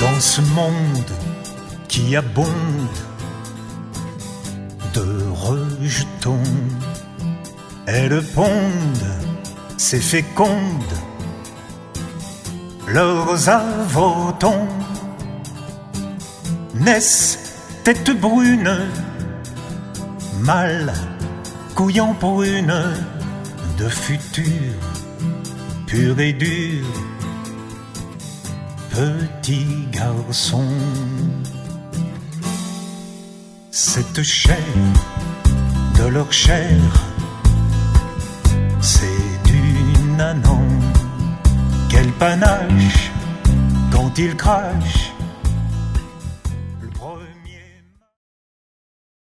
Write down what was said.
Dans ce monde qui abonde de rejetons, elles pondent, c'est féconde, leurs avortons naissent tête brune, mâle, couillant brune, de futur, pur et dur, petit garçon. Cette chair de leur chair, c'est du nanan. Quel panache quand ils crachent